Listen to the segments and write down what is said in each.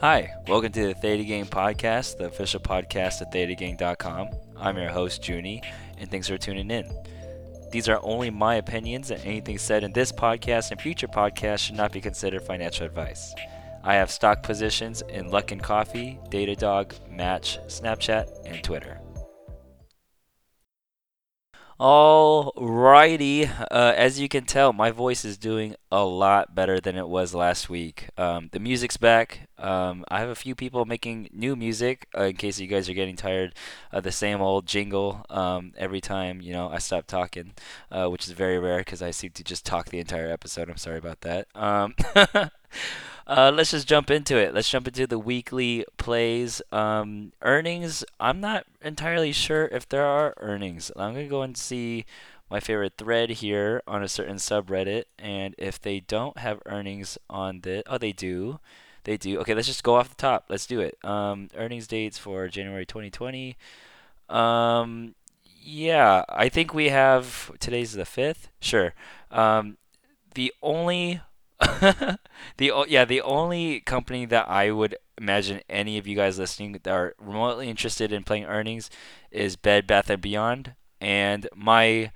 Hi, welcome to the Theta Gang Podcast, the official podcast at ThetaGang.com. I'm your host, Junie, and thanks for tuning in. These are only my opinions, and anything said in this podcast and future podcasts should not be considered financial advice. I have stock positions in Luckin Coffee, Datadog, Match, Snapchat, and Twitter. Alrighty, uh, as you can tell, my voice is doing a lot better than it was last week. Um, the music's back. Um, I have a few people making new music uh, in case you guys are getting tired of the same old jingle um, every time you know I stop talking, uh, which is very rare because I seem to just talk the entire episode. I'm sorry about that. Uh, let's just jump into it. Let's jump into the weekly plays. Um, earnings. I'm not entirely sure if there are earnings. I'm gonna go and see my favorite thread here on a certain subreddit, and if they don't have earnings on the, oh, they do. They do. Okay, let's just go off the top. Let's do it. Um, earnings dates for January 2020. Um, yeah, I think we have today's the fifth. Sure. Um, the only the yeah the only company that I would imagine any of you guys listening that are remotely interested in playing earnings is Bed Bath and Beyond, and my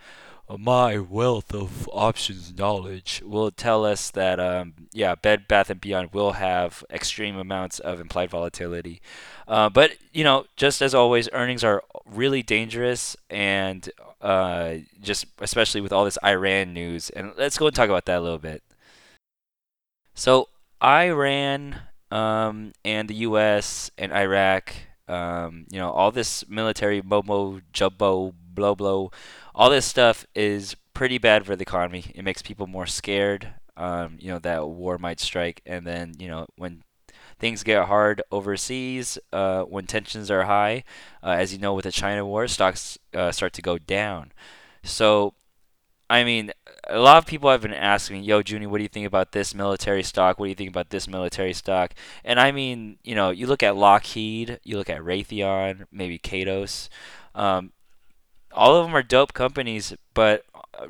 my wealth of options knowledge will tell us that um, yeah Bed Bath and Beyond will have extreme amounts of implied volatility, uh, but you know just as always earnings are really dangerous and uh, just especially with all this Iran news. And let's go and talk about that a little bit. So Iran um, and the U.S. and Iraq, um, you know, all this military momo jumbo blow blow, all this stuff is pretty bad for the economy. It makes people more scared. Um, you know that war might strike, and then you know when things get hard overseas, uh, when tensions are high, uh, as you know with the China war, stocks uh, start to go down. So I mean, a lot of people have been asking, "Yo, Junie, what do you think about this military stock? What do you think about this military stock?" And I mean, you know, you look at Lockheed, you look at Raytheon, maybe Kratos. Um, all of them are dope companies, but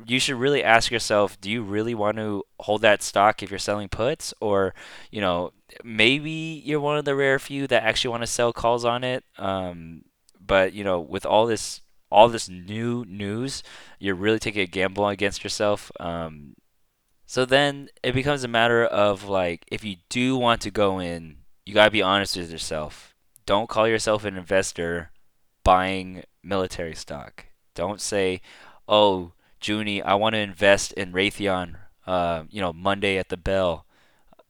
you should really ask yourself, do you really want to hold that stock if you're selling puts, or you know, maybe you're one of the rare few that actually want to sell calls on it. Um, but you know, with all this all this new news, you're really taking a gamble against yourself. Um, so then it becomes a matter of like, if you do want to go in, you gotta be honest with yourself. Don't call yourself an investor buying military stock. Don't say, "Oh, Junie, I want to invest in Raytheon." Uh, you know, Monday at the bell.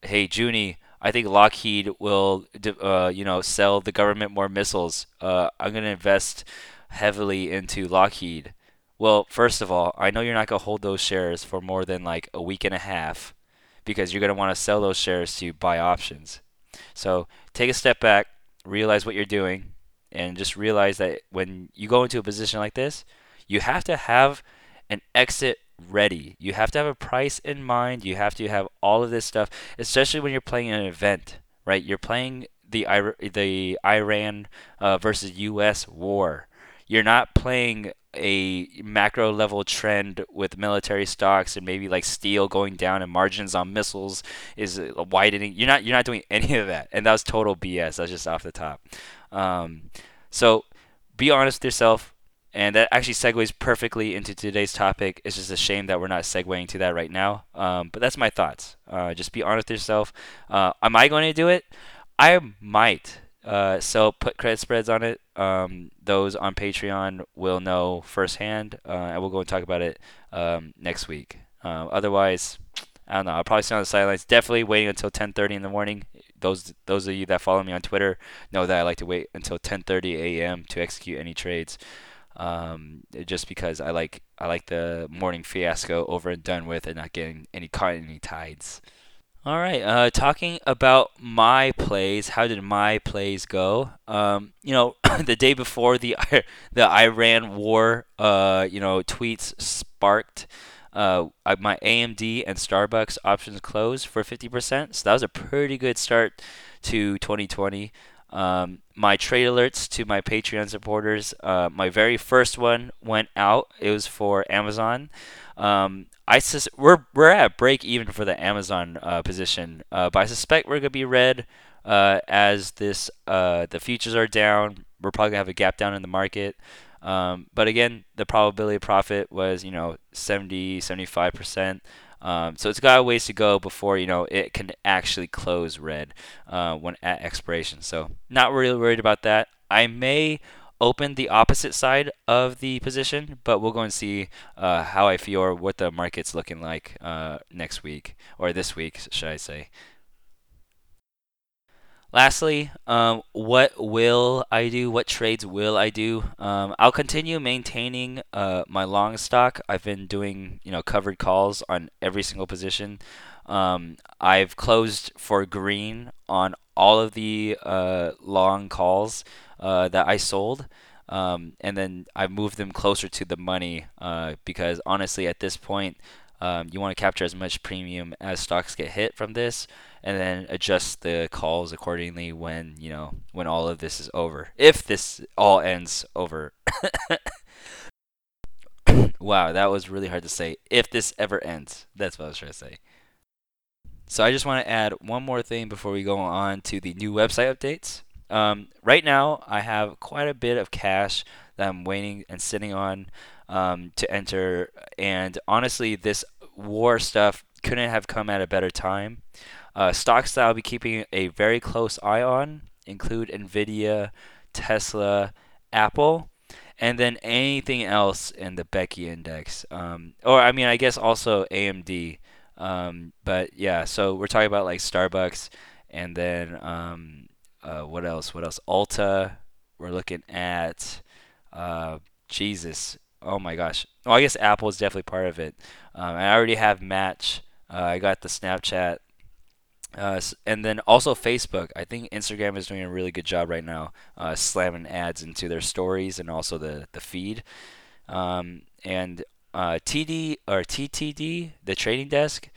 Hey, Junie, I think Lockheed will, uh, you know, sell the government more missiles. Uh, I'm gonna invest heavily into Lockheed, well, first of all, I know you're not going to hold those shares for more than like a week and a half because you're going to want to sell those shares to buy options. So take a step back, realize what you're doing, and just realize that when you go into a position like this, you have to have an exit ready. You have to have a price in mind. You have to have all of this stuff, especially when you're playing an event, right? You're playing the the Iran uh, versus U.S. war. You're not playing a macro level trend with military stocks and maybe like steel going down and margins on missiles is widening. You're not you're not doing any of that, and that was total BS. That's just off the top. Um, so be honest with yourself, and that actually segues perfectly into today's topic. It's just a shame that we're not segueing to that right now. Um, but that's my thoughts. Uh, just be honest with yourself. Uh, am I going to do it? I might. Uh, so put credit spreads on it. Um, those on Patreon will know firsthand, uh, and we'll go and talk about it um, next week. Uh, otherwise, I don't know. I'll probably stay on the sidelines. Definitely waiting until 10:30 in the morning. Those those of you that follow me on Twitter know that I like to wait until 10:30 a.m. to execute any trades. Um, just because I like I like the morning fiasco over and done with, and not getting any caught in any tides. All right, uh, talking about my plays. How did my plays go? Um, you know, the day before the the Iran war, uh, you know, tweets sparked. Uh, my AMD and Starbucks options closed for 50%. So that was a pretty good start to 2020. Um, my trade alerts to my Patreon supporters. Uh, my very first one went out. It was for Amazon. Um, I sus- we're we're at break even for the Amazon uh, position, uh, but I suspect we're gonna be red uh, as this uh, the futures are down. We're probably gonna have a gap down in the market. Um, but again, the probability of profit was, you know, 70, 75%. Um, so it's got a ways to go before, you know, it can actually close red uh, when at expiration. So not really worried about that. I may open the opposite side of the position, but we'll go and see uh, how I feel or what the market's looking like uh, next week or this week, should I say. Lastly, um, what will I do? What trades will I do? Um, I'll continue maintaining uh, my long stock. I've been doing you know covered calls on every single position. Um, I've closed for green on all of the uh, long calls uh, that I sold. Um, and then I moved them closer to the money uh, because honestly, at this point, um, you want to capture as much premium as stocks get hit from this, and then adjust the calls accordingly when you know when all of this is over. If this all ends over. wow, that was really hard to say. If this ever ends, that's what I was trying to say. So I just want to add one more thing before we go on to the new website updates. Um, right now, I have quite a bit of cash that I'm waiting and sitting on um, to enter. And honestly, this war stuff couldn't have come at a better time. Uh, stocks that I'll be keeping a very close eye on include Nvidia, Tesla, Apple, and then anything else in the Becky index. Um, or I mean, I guess also AMD. Um, but yeah, so we're talking about like Starbucks, and then um, uh, what else? What else? Ulta. We're looking at uh, Jesus. Oh my gosh. Oh, I guess Apple is definitely part of it. Um, I already have Match. Uh, I got the Snapchat. Uh, and then also Facebook. I think Instagram is doing a really good job right now, uh, slamming ads into their stories and also the the feed. Um, and uh, TD or TTD, the trading desk,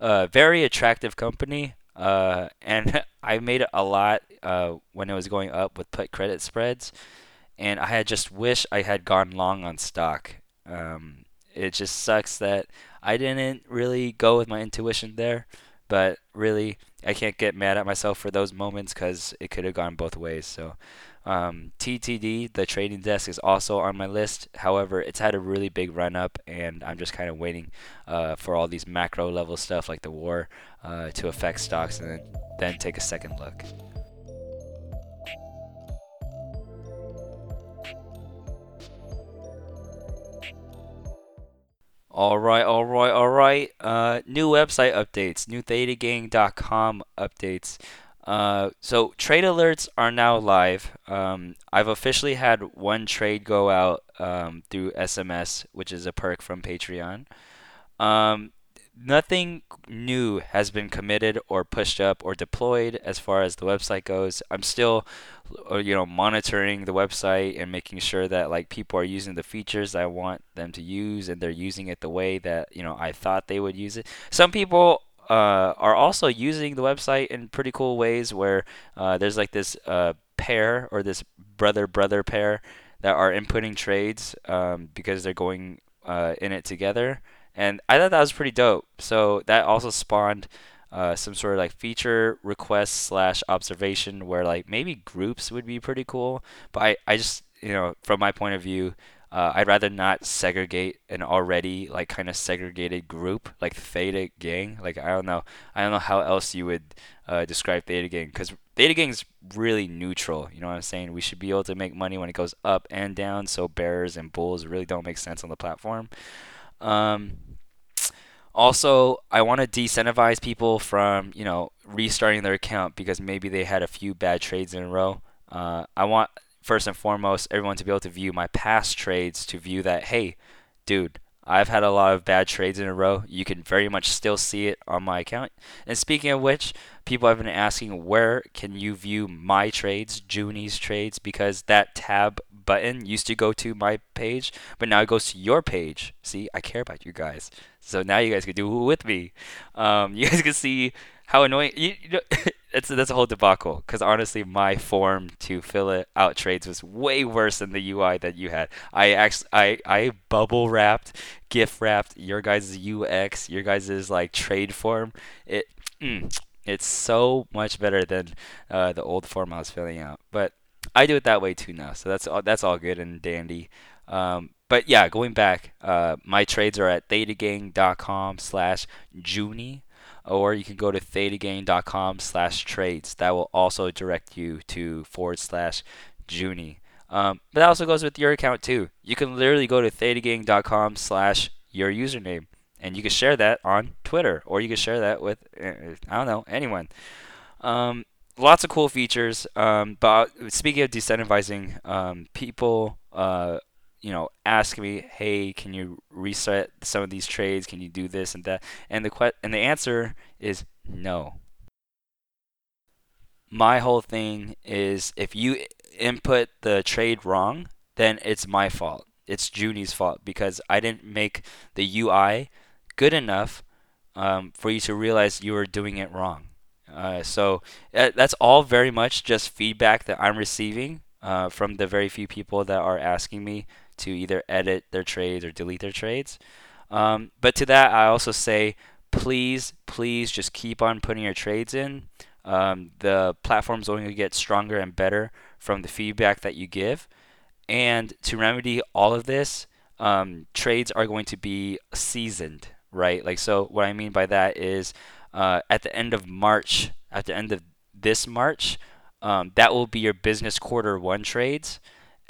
uh, very attractive company. Uh, and I made a lot uh, when it was going up with put credit spreads, and I had just wish I had gone long on stock. Um, it just sucks that I didn't really go with my intuition there, but really I can't get mad at myself for those moments because it could have gone both ways. So um, TTD, the trading desk, is also on my list. However, it's had a really big run up, and I'm just kind of waiting uh, for all these macro level stuff like the war uh, to affect stocks and then, take a second look. All right, all right, all right. Uh, new website updates, new thetagang.com updates. Uh, so trade alerts are now live. Um, I've officially had one trade go out um, through SMS, which is a perk from Patreon. Um, nothing new has been committed or pushed up or deployed as far as the website goes. I'm still, uh, you know, monitoring the website and making sure that like people are using the features I want them to use and they're using it the way that you know I thought they would use it. Some people uh, are also using the website in pretty cool ways where uh, there's like this uh, pair or this brother brother pair that are inputting trades um, because they're going uh, in it together and I thought that was pretty dope. So that also spawned uh, some sort of like feature request slash observation where like maybe groups would be pretty cool. But I, I just you know from my point of view, uh, I'd rather not segregate an already like kind of segregated group like Theta Gang. Like I don't know, I don't know how else you would uh, describe Theta Gang because Theta Gang is really neutral. You know what I'm saying? We should be able to make money when it goes up and down. So bears and bulls really don't make sense on the platform. Um, also, I want to decentivize people from you know restarting their account because maybe they had a few bad trades in a row. Uh, I want first and foremost everyone to be able to view my past trades to view that hey, dude, I've had a lot of bad trades in a row. You can very much still see it on my account. And speaking of which, people have been asking where can you view my trades, Junie's trades, because that tab button used to go to my page, but now it goes to your page. See, I care about you guys. So now you guys can do it with me. Um, you guys can see how annoying. You, you know, that's that's a whole debacle. Because honestly, my form to fill it out trades was way worse than the UI that you had. I actually I I bubble wrapped, GIF wrapped your guys' UX, your guys' like trade form. It. Mm, It's so much better than uh, the old form I was filling out. But I do it that way too now, so that's all, that's all good and dandy. Um, but yeah, going back, uh, my trades are at thetagang.com slash Junie, or you can go to thetagang.com slash trades. That will also direct you to forward slash Junie. Um, but that also goes with your account too. You can literally go to thetagang.com slash your username, and you can share that on Twitter, or you can share that with, uh, I don't know, anyone. Um, lots of cool features. Um, but speaking of decentralizing, um, people, uh, you know, ask me, hey, can you reset some of these trades? Can you do this and that? And the que- and the answer is no. My whole thing is if you input the trade wrong, then it's my fault. It's Junie's fault because I didn't make the UI good enough um, for you to realize you were doing it wrong. Uh, so uh, that's all very much just feedback that I'm receiving uh, from the very few people that are asking me to either edit their trades or delete their trades. Um, but to that, I also say, please, please just keep on putting your trades in. Um, the platform's only going to get stronger and better from the feedback that you give. And to remedy all of this, um, trades are going to be seasoned, right? Like, so what I mean by that is uh, at the end of March, at the end of this March, um, that will be your business quarter one trades.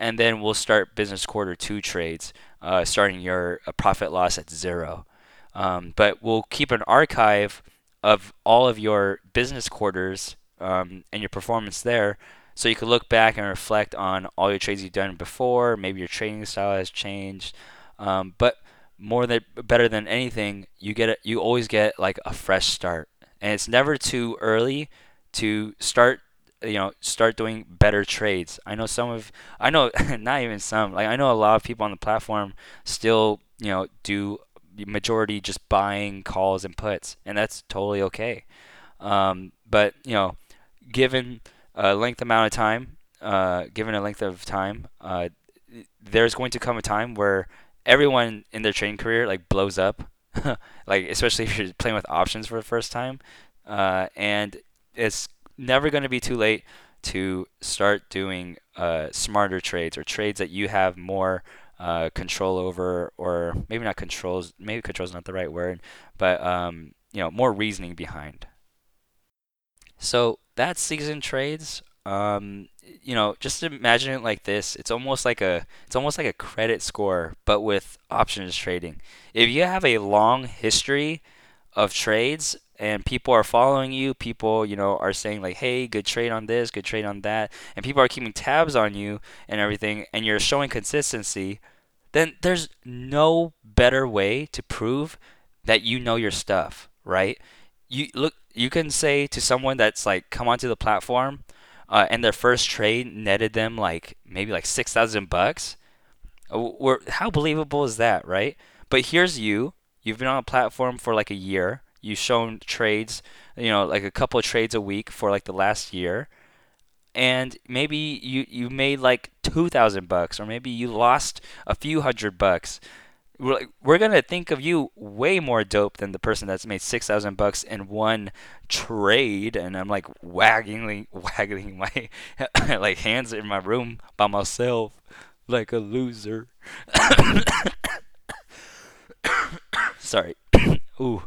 And then we'll start business quarter two trades, uh, starting your uh, profit loss at zero. Um, but we'll keep an archive of all of your business quarters um, and your performance there so you can look back and reflect on all your trades you've done before. Maybe your trading style has changed. Um, but more than better than anything, you get a, you always get like a fresh start, and it's never too early to start. You know, start doing better trades. I know some of, I know not even some. Like I know a lot of people on the platform still, you know, do majority just buying calls and puts, and that's totally okay. Um, but you know, given a length amount of time, uh, given a length of time, uh, there's going to come a time where everyone in their trading career like blows up, like especially if you're playing with options for the first time, uh, and it's never going to be too late to start doing uh, smarter trades or trades that you have more uh, control over, or maybe not controls. Maybe control is not the right word, but um, you know more reasoning behind. So that's season trades. Um, you know, just imagine it like this. It's almost like a it's almost like a credit score, but with options trading. If you have a long history of trades and people are following you, people, you know, are saying like, "Hey, good trade on this, good trade on that," and people are keeping tabs on you and everything, and you're showing consistency, then there's no better way to prove that you know your stuff, right? You look you can say to someone that's like come onto the platform uh, and their first trade netted them like maybe like six thousand bucks. Uh, how believable is that, right? But here's you. You've been on a platform for like a year. You've shown trades, you know, like a couple of trades a week for like the last year, and maybe you you made like two thousand bucks, or maybe you lost a few hundred bucks we're, we're gonna think of you way more dope than the person that's made six thousand bucks in one trade, and I'm like wagging, wagging my like hands in my room by myself like a loser. Sorry. Ooh.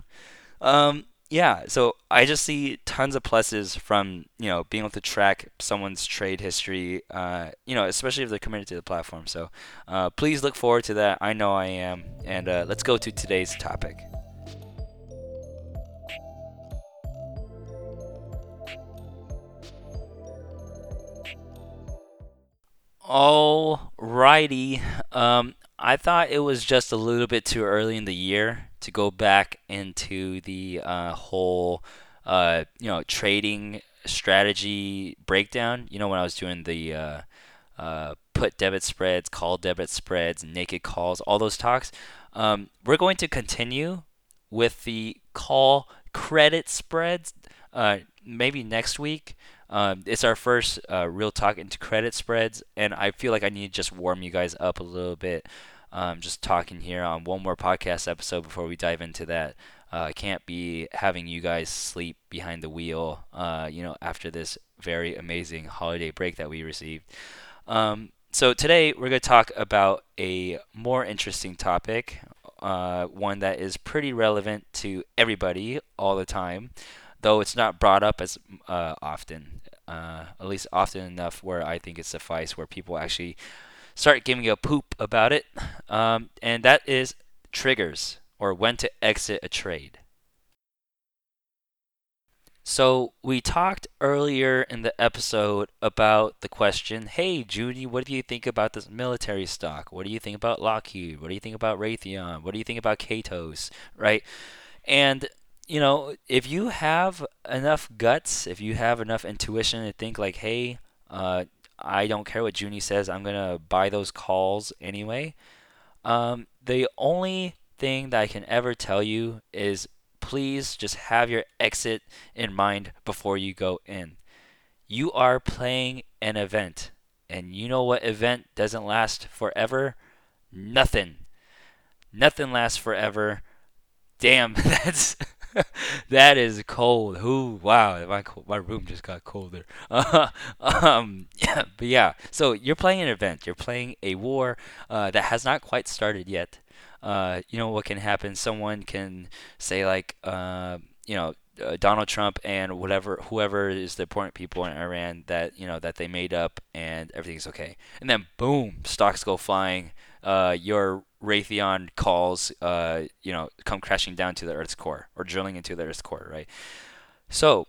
Um yeah, so I just see tons of pluses from you know being able to track someone's trade history, uh, you know, especially if they're committed to the platform. So uh, please look forward to that. I know I am, and uh, let's go to today's topic. Alrighty, um, I thought it was just a little bit too early in the year to go back into the uh, whole, uh, you know, trading strategy breakdown. You know, when I was doing the uh, uh, put debit spreads, call debit spreads, naked calls, all those talks. Um, we're going to continue with the call credit spreads. Uh, maybe next week. Um, it's our first uh, real talk into credit spreads, and I feel like I need to just warm you guys up a little bit um, just talking here on one more podcast episode before we dive into that. Uh, can't be having you guys sleep behind the wheel, uh, you know, after this very amazing holiday break that we received. Um, so today we're going to talk about a more interesting topic, uh, one that is pretty relevant to everybody all the time, though it's not brought up as uh, often, uh, at least often enough where I think it's suffice, where people actually start giving a poop about it, um, and that is triggers or when to exit a trade. So, we talked earlier in the episode about the question Hey, Junie, what do you think about this military stock? What do you think about Lockheed? What do you think about Raytheon? What do you think about Kratos? Right? And, you know, if you have enough guts, if you have enough intuition to think, like, hey, uh, I don't care what Junie says, I'm to buy those calls anyway. Um, the only thing that I can ever tell you is please just have your exit in mind before you go in. You are playing an event, and you know what event doesn't last forever? Nothing. Nothing lasts forever. Damn, that's that is cold. Who? Wow, my my room just got colder. Uh, um, yeah, but yeah. So you're playing an event. You're playing a war uh, that has not quite started yet. Uh, you know what can happen? Someone can say like, uh, you know, uh, Donald Trump and whatever whoever is the important people in Iran that you know that they made up and everything's okay. And then boom, stocks go flying. Uh, your Raytheon calls, uh, you know, come crashing down to the Earth's core or drilling into the Earth's core, right? So,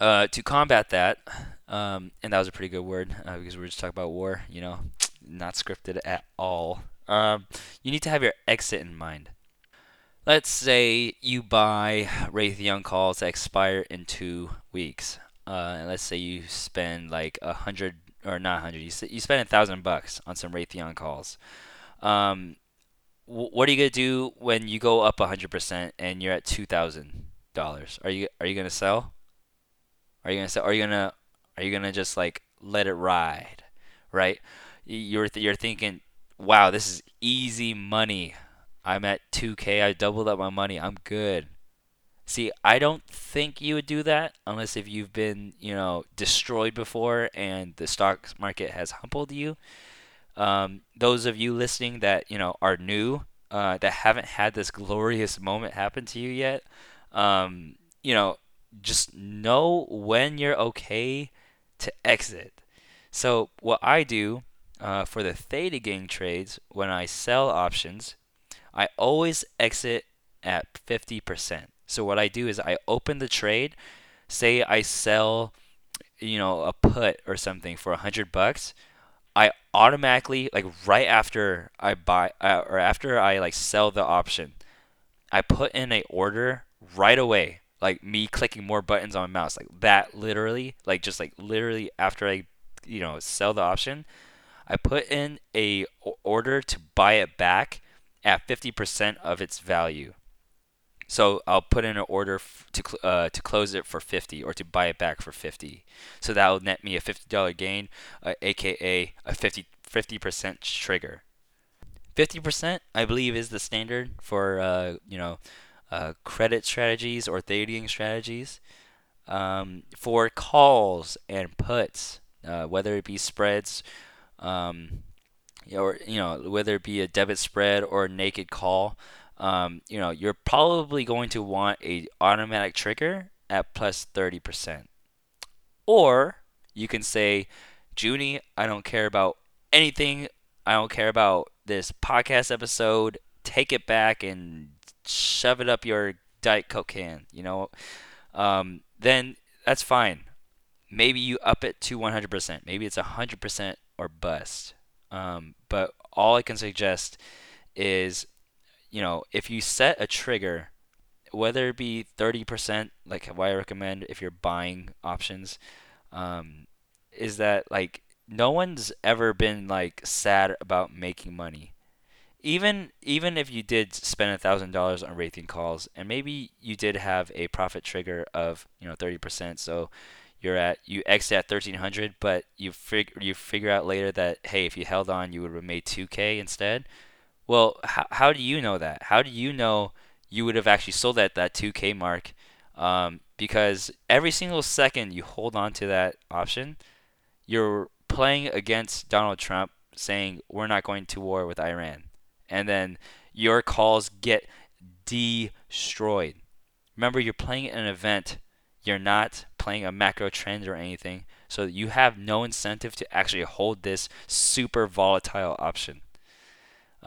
uh, to combat that, um, and that was a pretty good word uh, because we were just talking about war, you know, not scripted at all. Um, you need to have your exit in mind. Let's say you buy Raytheon calls that expire in two weeks. Uh, and let's say you spend like a hundred or not hundred. You, you spend a thousand bucks on some Raytheon calls. Um, what are you gonna do when you go up hundred percent and you're at two thousand dollars? Are you are you gonna sell? Are you gonna sell? Are you gonna are you gonna just like let it ride, right? You're th- you're thinking, wow, this is easy money. I'm at 2K. I doubled up my money. I'm good. See, I don't think you would do that unless if you've been, you know, destroyed before and the stock market has humbled you. Um, those of you listening that you know are new, uh, that haven't had this glorious moment happen to you yet, um, you know, just know when you're okay to exit. So what I do uh, for the theta gang trades, when I sell options, I always exit at 50%. So what I do is I open the trade, say I sell, you know, a put or something for a 100 bucks. I automatically like right after I buy uh, or after I like sell the option, I put in a order right away. Like me clicking more buttons on my mouse, like that literally, like just like literally after I, you know, sell the option, I put in a order to buy it back at 50% of its value. So I'll put in an order f- to cl- uh, to close it for 50 or to buy it back for 50. So that will net me a $50 gain, uh, aka a 50 50% trigger. 50% I believe is the standard for uh, you know uh, credit strategies or trading strategies. Um, for calls and puts, uh, whether it be spreads, um, or you know whether it be a debit spread or a naked call um, you know, you're probably going to want a automatic trigger at plus 30%. Or you can say, Junie, I don't care about anything. I don't care about this podcast episode. Take it back and shove it up your Diet Coke can, you know. Um, then that's fine. Maybe you up it to 100%. Maybe it's 100% or bust. Um, but all I can suggest is you know, if you set a trigger, whether it be 30%, like what I recommend if you're buying options, um, is that like no one's ever been like sad about making money. Even even if you did spend a thousand dollars on Raytheon calls, and maybe you did have a profit trigger of you know 30%, so you're at you exit at 1300, but you fig you figure out later that hey, if you held on, you would have made 2k instead well, how, how do you know that? How do you know you would have actually sold at that 2K mark um, because every single second you hold on to that option, you're playing against Donald Trump saying we're not going to war with Iran, and then your calls get destroyed. Remember, you're playing an event. You're not playing a macro trend or anything. So you have no incentive to actually hold this super volatile option.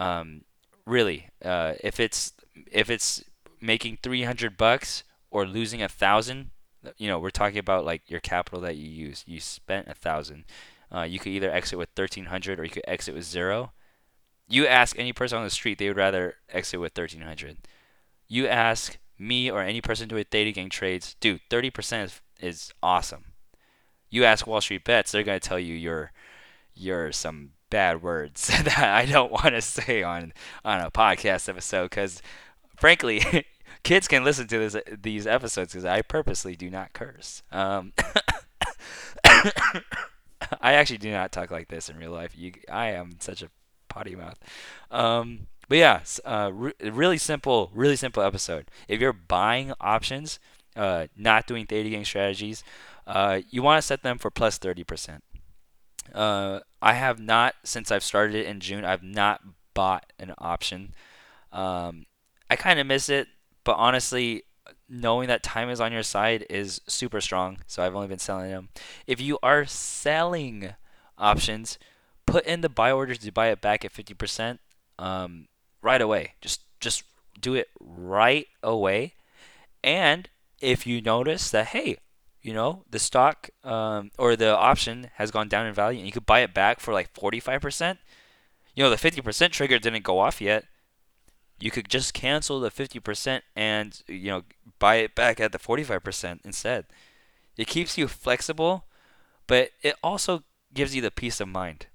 Um, really, uh, if it's if it's making 300 bucks or losing a thousand, you know, we're talking about like your capital that you use. You spent a thousand. Uh, you could either exit with 1300 or you could exit with zero. You ask any person on the street, they would rather exit with 1300. You ask me or any person doing theta gang trades, dude, 30% is, is awesome. You ask Wall Street Bets, they're gonna tell you you're you're some bad words that I don't want to say on on a podcast episode because, frankly, kids can listen to this these episodes because I purposely do not curse. Um, I actually do not talk like this in real life. You, I am such a potty mouth. Um, but yeah, uh, re- really simple, really simple episode. If you're buying options, uh, not doing theta gang strategies, uh, you want to set them for plus 30%. Uh, I have not, since I've started it in June, I've not bought an option. Um, I kind of miss it, but honestly, knowing that time is on your side is super strong. So I've only been selling them. If you are selling options, put in the buy orders to buy it back at 50% um, right away. Just just do it right away. And if you notice that, hey, you know, the stock um, or the option has gone down in value and you could buy it back for like 45%, you know, the 50% trigger didn't go off yet. You could just cancel the 50% and, you know, buy it back at the 45% instead. It keeps you flexible, but it also gives you the peace of mind.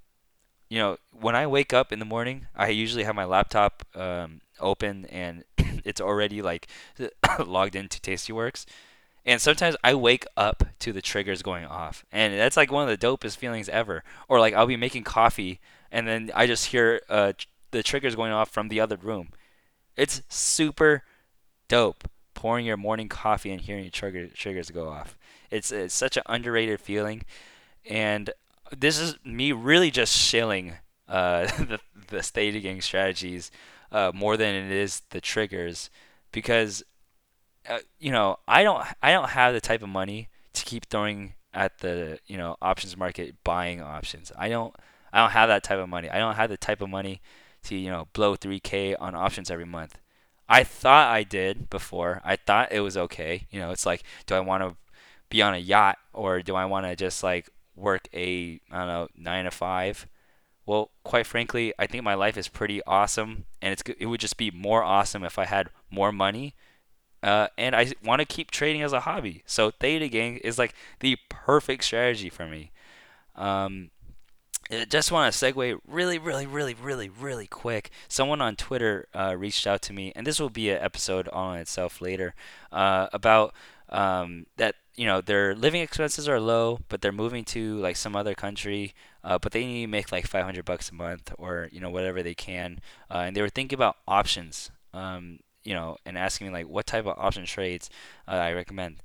You know, when I wake up in the morning, I usually have my laptop um, open and it's already like logged into Tastyworks and sometimes I wake up to the triggers going off. And that's like one of the dopest feelings ever. Or like I'll be making coffee and then I just hear uh, the triggers going off from the other room. It's super dope pouring your morning coffee and hearing your trigger, triggers go off. It's, it's such an underrated feeling. And this is me really just shilling uh, the, the theta gang strategies uh, more than it is the triggers because uh, you know, I don't I don't have the type of money to keep throwing at the you know options market buying options. I don't I don't have that type of money. I don't have the type of money to you know blow 3k on options every month. I thought I did before. I thought it was okay. You know, it's like do I want to be on a yacht or do I want to just like work a I don't know 9 to 5? Well, quite frankly, I think my life is pretty awesome and it's it would just be more awesome if I had more money uh, and I want to keep trading as a hobby. So Theta Gang is like the perfect strategy for me. Um, I just want to segue really, really, really, really, really quick. Someone on Twitter uh, reached out to me, and this will be an episode on itself later uh, about um, that. You know, their living expenses are low, but they're moving to like some other country, uh, but they need to make like 500 bucks a month or you know whatever they can. Uh, and they were thinking about options. Um, you know, and asking me like what type of option trades uh, I recommend.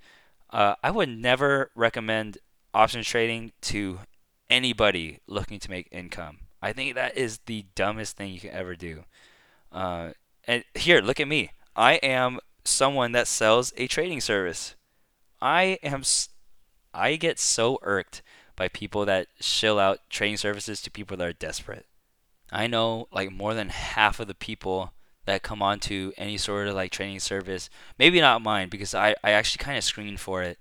Uh, I would never recommend option trading to anybody looking to make income. I think that is the dumbest thing you can ever do. Uh, and here, look at me. I am someone that sells a trading service. I am. I get so irked by people that shill out trading services to people that are desperate. I know like more than half of the people that come onto any sort of like training service. Maybe not mine because I, I actually kind of screen for it.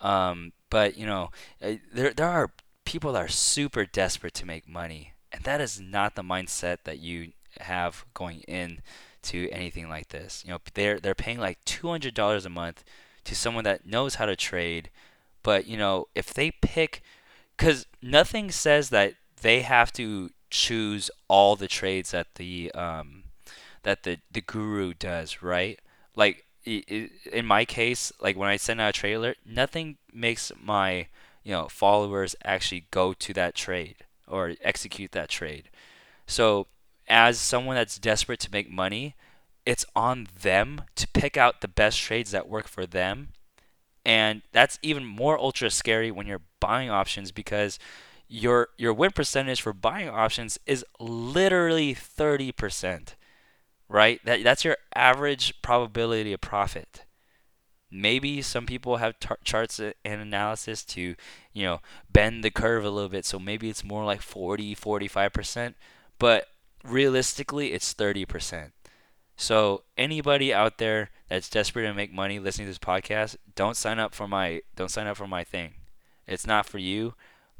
Um, but you know, uh, there there are people that are super desperate to make money, and that is not the mindset that you have going in to anything like this. You know, they're they're paying like two hundred dollars a month to someone that knows how to trade, but you know, if they pick, because nothing says that they have to choose all the trades that the um, that the the guru does, right? Like in my case, like when I send out a trailer, nothing makes my you know followers actually go to that trade or execute that trade. So as someone that's desperate to make money, it's on them to pick out the best trades that work for them. And that's even more ultra scary when you're buying options because your your win percentage for buying options is literally 30%. Right? That that's your average probability of profit. Maybe some people have tar- charts and analysis to, you know, bend the curve a little bit, so maybe it's more like 40, 45%, but realistically it's 30%. So anybody out there that's desperate to make money listening to this podcast, don't sign up for my don't sign up for my thing. It's not for you.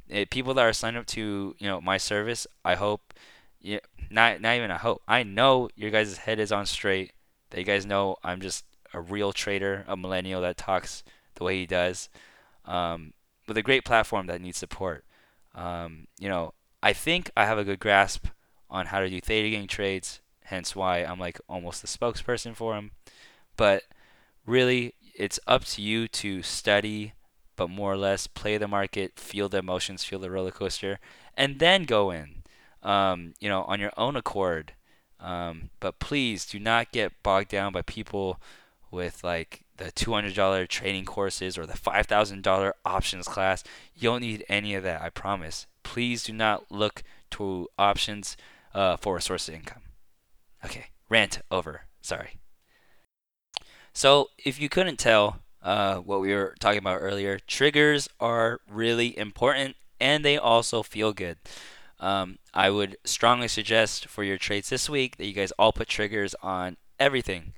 It, people that are signed up to you know my service, I hope, yeah, not not even a hope. I know your guys' head is on straight. That you guys know I'm just a real trader, a millennial that talks the way he does, um, with a great platform that needs support. Um, you know, I think I have a good grasp on how to do theta gang trades hence why I'm like almost the spokesperson for him. But really, it's up to you to study, but more or less play the market, feel the emotions, feel the roller coaster, and then go in, um, you know, on your own accord. Um, but please do not get bogged down by people with like the $200 training courses or the $5,000 options class. You don't need any of that, I promise. Please do not look to options uh, for a source of income. Okay, rant over. Sorry. So, if you couldn't tell uh, what we were talking about earlier, triggers are really important and they also feel good. Um, I would strongly suggest for your trades this week that you guys all put triggers on everything.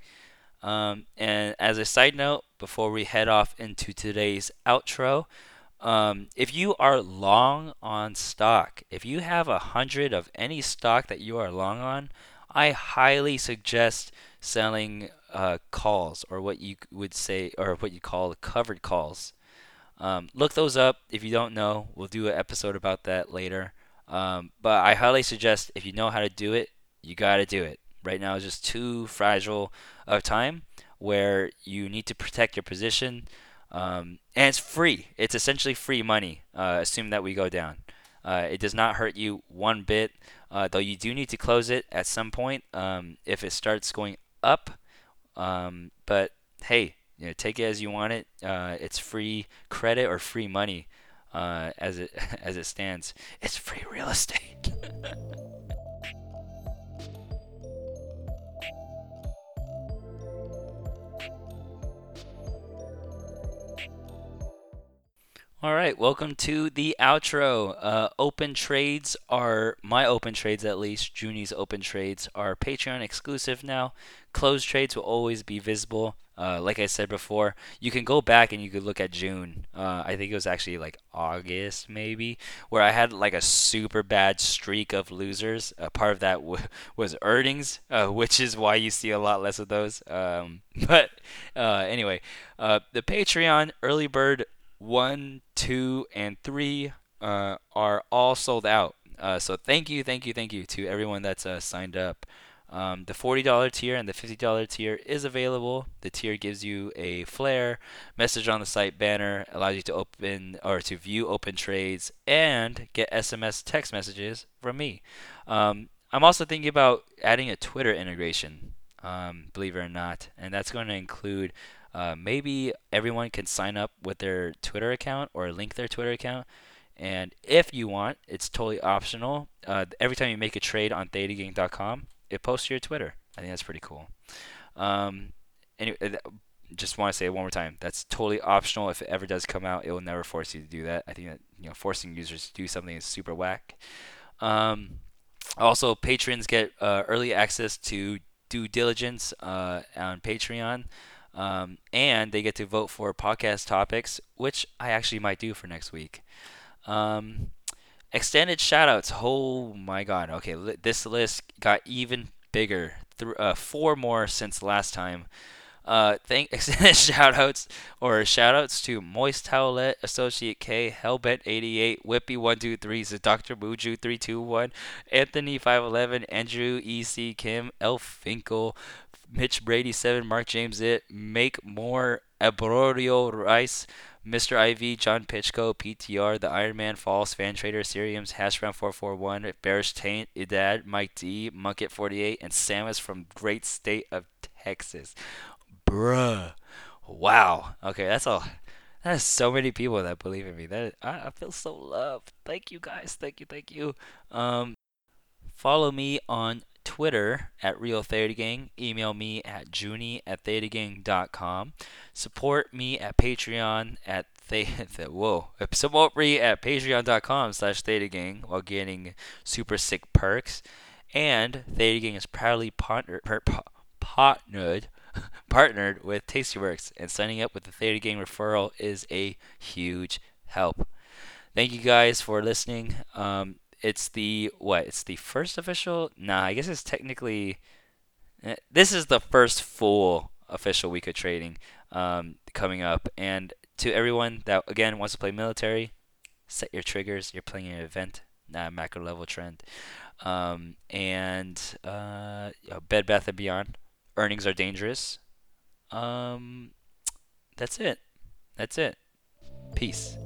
Um, and as a side note, before we head off into today's outro, um, if you are long on stock, if you have a hundred of any stock that you are long on, I highly suggest selling uh, calls or what you would say or what you call covered calls. Um, look those up if you don't know. We'll do an episode about that later. Um, but I highly suggest if you know how to do it, you got to do it. Right now is just too fragile of time where you need to protect your position. Um, and it's free. It's essentially free money, uh, assume that we go down. Uh, it does not hurt you one bit, uh, though you do need to close it at some point um, if it starts going up. Um, but hey, you know, take it as you want it. Uh, it's free credit or free money uh, as it as it stands. It's free real estate. All right, welcome to the outro. Uh, open trades are my open trades at least. Junie's open trades are Patreon exclusive now. Closed trades will always be visible. Uh, like I said before, you can go back and you could look at June. Uh, I think it was actually like August maybe, where I had like a super bad streak of losers. Uh, part of that w- was earnings, uh, which is why you see a lot less of those. Um, but uh, anyway, uh, the Patreon early bird one, two, and three are all sold out. So thank you, thank you, thank you to everyone that's signed up. Um, the $40 tier and the $50 tier is available. The tier gives you a flair, message on the site banner, allows you to open or to view open trades and get SMS text messages from me. Um, I'm also thinking about adding a Twitter integration, um, believe it or not, and that's going to include uh, maybe everyone can sign up with their Twitter account or link their Twitter account. And if you want, it's totally optional. Uh, every time you make a trade on thetagang.com, it posts to your Twitter. I think that's pretty cool. Um, anyway, uh, just want to say it one more time. That's totally optional. If it ever does come out, it will never force you to do that. I think that you know forcing users to do something is super whack. Um, also, patrons get uh, early access to due diligence uh, on Patreon. Um, and they get to vote for podcast topics, which I actually might do for next week. Um, extended shoutouts. Oh my god. Okay, li- this list got even bigger. Th- uh, four more since last time. Uh, thank extended shoutouts or shoutouts to Moist Towelette, Associate K, Hellbent88, Whippy123, Dr. Muju321, Anthony511, Andrew EC Kim, Elf Finkel, Mitch Brady seven, Mark James it, make more Abrorio Rice, Mr. IV, John Pitchko, PTR, the Iron Man Falls, Fan Trader, Seriums, Hashbrown 441, Bearish Taint, Idad, Mike D, Mucket 48, and Samus from great state of Texas. Bruh. Wow. Okay, that's all. That is so many people that believe in me. That I, I feel so loved. Thank you guys. Thank you. Thank you. Um, follow me on Twitter at Real Theta Gang. Email me at junie at thetagang.com. Support me at Patreon at the, whoa support me at patreon.com slash thetagang while getting super sick perks. And Theta Gang is proudly partner, per, partnered partnered with Tastyworks, and signing up with the Theta Gang referral is a huge help. Thank you guys for listening. Um, it's the what? It's the first official. Nah, I guess it's technically. Eh, this is the first full official week of trading um, coming up, and to everyone that again wants to play military, set your triggers. You're playing an event, not a macro level trend. Um, and uh, Bed Bath and Beyond earnings are dangerous. Um, that's it. That's it. Peace.